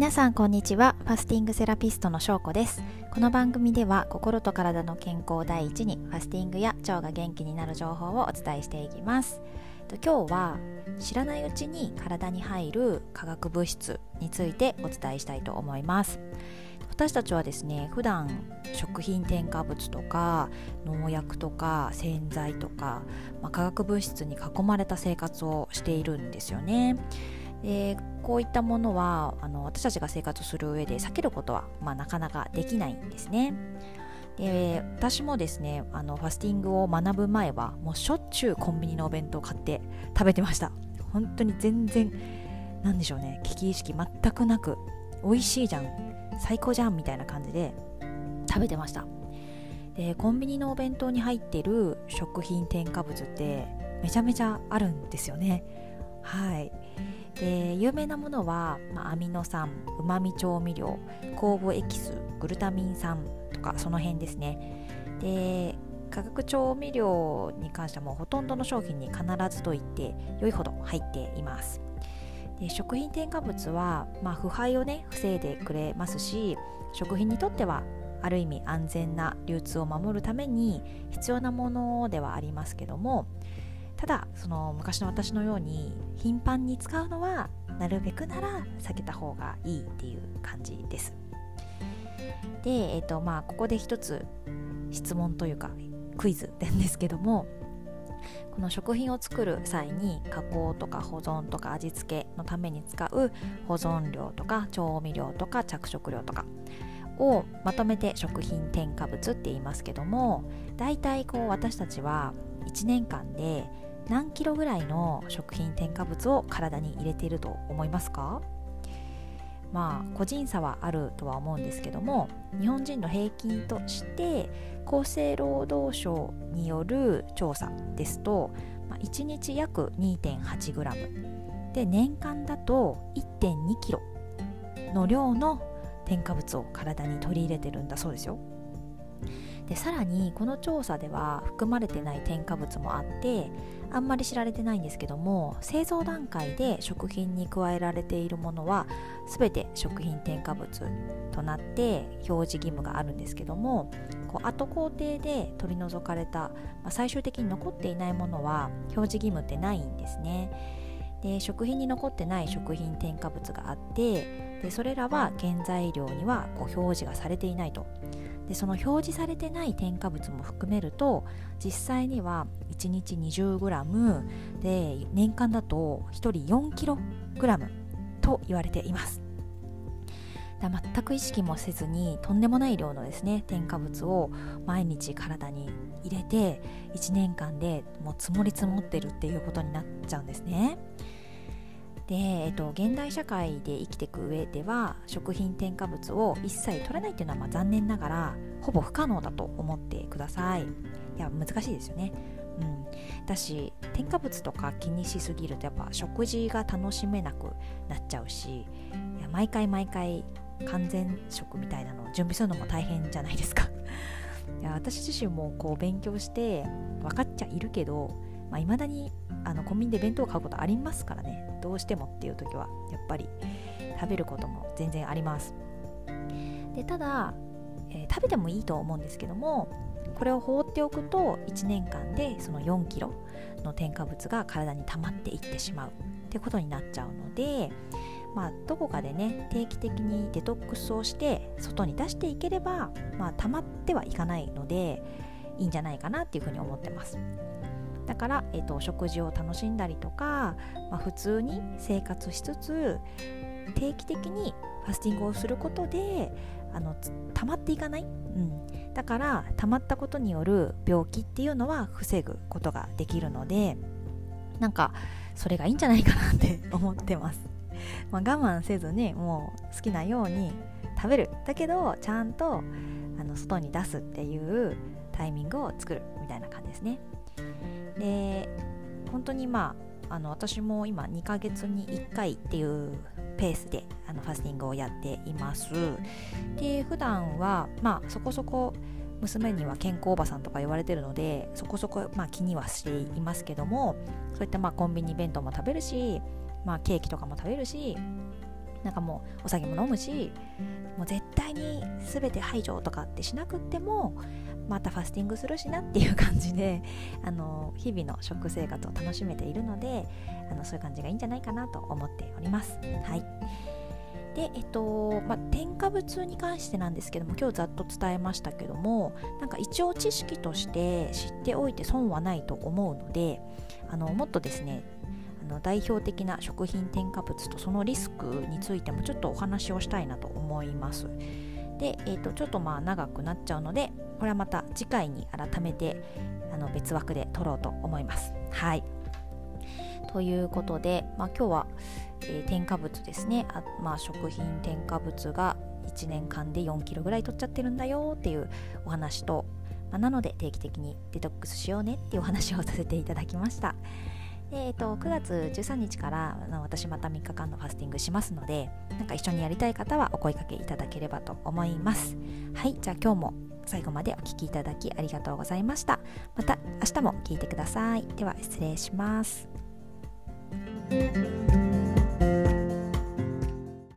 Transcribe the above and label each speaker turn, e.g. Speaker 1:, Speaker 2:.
Speaker 1: 皆さんこんにちは。ファスティングセラピストのしょうこです。この番組では心と体の健康第一にファスティングや腸が元気になる情報をお伝えしていきます。今日は知らないうちに体に入る化学物質についてお伝えしたいと思います。私たちはですね普段食品添加物とか農薬とか洗剤とか、まあ、化学物質に囲まれた生活をしているんですよね。でこういったものはあの私たちが生活する上で避けることは、まあ、なかなかできないんですね。で私もですねあのファスティングを学ぶ前はもうしょっちゅうコンビニのお弁当を買って食べてました。本当に全然なんでしょうね危機意識全くなく美味しいじゃん最高じゃんみたいな感じで食べてました。でコンビニのお弁当に入ってる食品添加物ってめちゃめちゃあるんですよね。はい。で有名なものは、まあ、アミノ酸うまみ調味料酵母エキスグルタミン酸とかその辺ですね。で化学調味料に関してはもうほとんどの商品に必ずと言って良いほど入っています。で食品添加物は、まあ、腐敗をね防いでくれますし食品にとってはある意味安全な流通を守るために必要なものではありますけどもただその昔の私のように頻繁に使うのはなるべくなら避けた方がいいっていう感じです。で、えーとまあ、ここで一つ質問というかクイズなんですけどもこの食品を作る際に加工とか保存とか味付けのために使う保存料とか調味料とか着色料とかをまとめて食品添加物って言いますけども大体こう私たちは1年間で何キロぐらいの食品添加物を体に入れていると思いますか？まあ個人差はあるとは思うんですけども日本人の平均として厚生労働省による調査ですと、まあ、1日約 2.8g で年間だと 1.2kg の量の添加物を体に取り入れてるんだそうですよ。でさらにこの調査では含まれてない添加物もあってあんまり知られてないんですけども製造段階で食品に加えられているものは全て食品添加物となって表示義務があるんですけどもこう後工程で取り除かれた、まあ、最終的に残っていないものは表示義務ってないんですね。で食品に残ってない食品添加物があってでそれらは原材料にはこう表示がされていないとでその表示されてない添加物も含めると実際には1日 20g で年間だと1人 4kg と言われています全く意識もせずにとんでもない量のですね添加物を毎日体に入れて1年間でもう積もり積もってるっていうことになっちゃうんですね。で、えっと、現代社会で生きていく上では食品添加物を一切取らないっていうのはま残念ながらほぼ不可能だと思ってください。いや難しいですよね。うん。だし添加物とか気にしすぎるとやっぱ食事が楽しめなくなっちゃうしいや毎回毎回完全食みたいなのを準備するのも大変じゃないですか。いや私自身もこう勉強して分かっちゃいるけどまあ、未だにあのコンビニで弁当を買うことありますからねどうしてもっていう時はやっぱり食べることも全然ありますでただ、えー、食べてもいいと思うんですけどもこれを放っておくと1年間でその4キロの添加物が体に溜まっていってしまうってことになっちゃうのでまあ、どこかでね定期的にデトックスをして外に出していければ、まあ、溜まってはいかないのでいいんじゃないかなっていうふうに思ってます。だから、えーと、食事を楽しんだりとか、まあ、普通に生活しつつ定期的にファスティングをすることであの溜まっていかない、うん、だから溜まったことによる病気っていうのは防ぐことができるのでなんかそれがいいんじゃないかなって 思ってます、まあ、我慢せずにもう好きなように食べるだけどちゃんとあの外に出すっていうタイミングを作るみたいな感じですね。で本当にまああの私も今2ヶ月に1回っていうペースであのファスティングをやっています。で普段はまあそこそこ娘には健康おばさんとか言われてるのでそこそこまあ気にはしていますけどもそういったまあコンビニ弁当も食べるし、まあ、ケーキとかも食べるしなんかもうお酒も飲むしもう絶対に全て排除とかってしなくってもまたファスティングするしなっていう感じで あの日々の食生活を楽しめているのであのそういう感じがいいんじゃないかなと思っております。はいでえっとまあ、添加物に関してなんですけども今日ざっと伝えましたけどもなんか一応知識として知っておいて損はないと思うのであのもっとですねあの代表的な食品添加物とそのリスクについてもちょっとお話をしたいなと思います。で、えーと、ちょっとまあ長くなっちゃうのでこれはまた次回に改めてあの別枠で撮ろうと思います。はいということで、まあ、今日は、えー、添加物ですねあ、まあ、食品添加物が1年間で4キロぐらい取っちゃってるんだよっていうお話と、まあ、なので定期的にデトックスしようねっていうお話をさせていただきました。えーと、9月13日から私また3日間のファスティングしますのでなんか一緒にやりたい方はお声かけいただければと思いますはいじゃあ今日も最後までお聴きいただきありがとうございました。また明日も聞いてください。では失礼します。thank you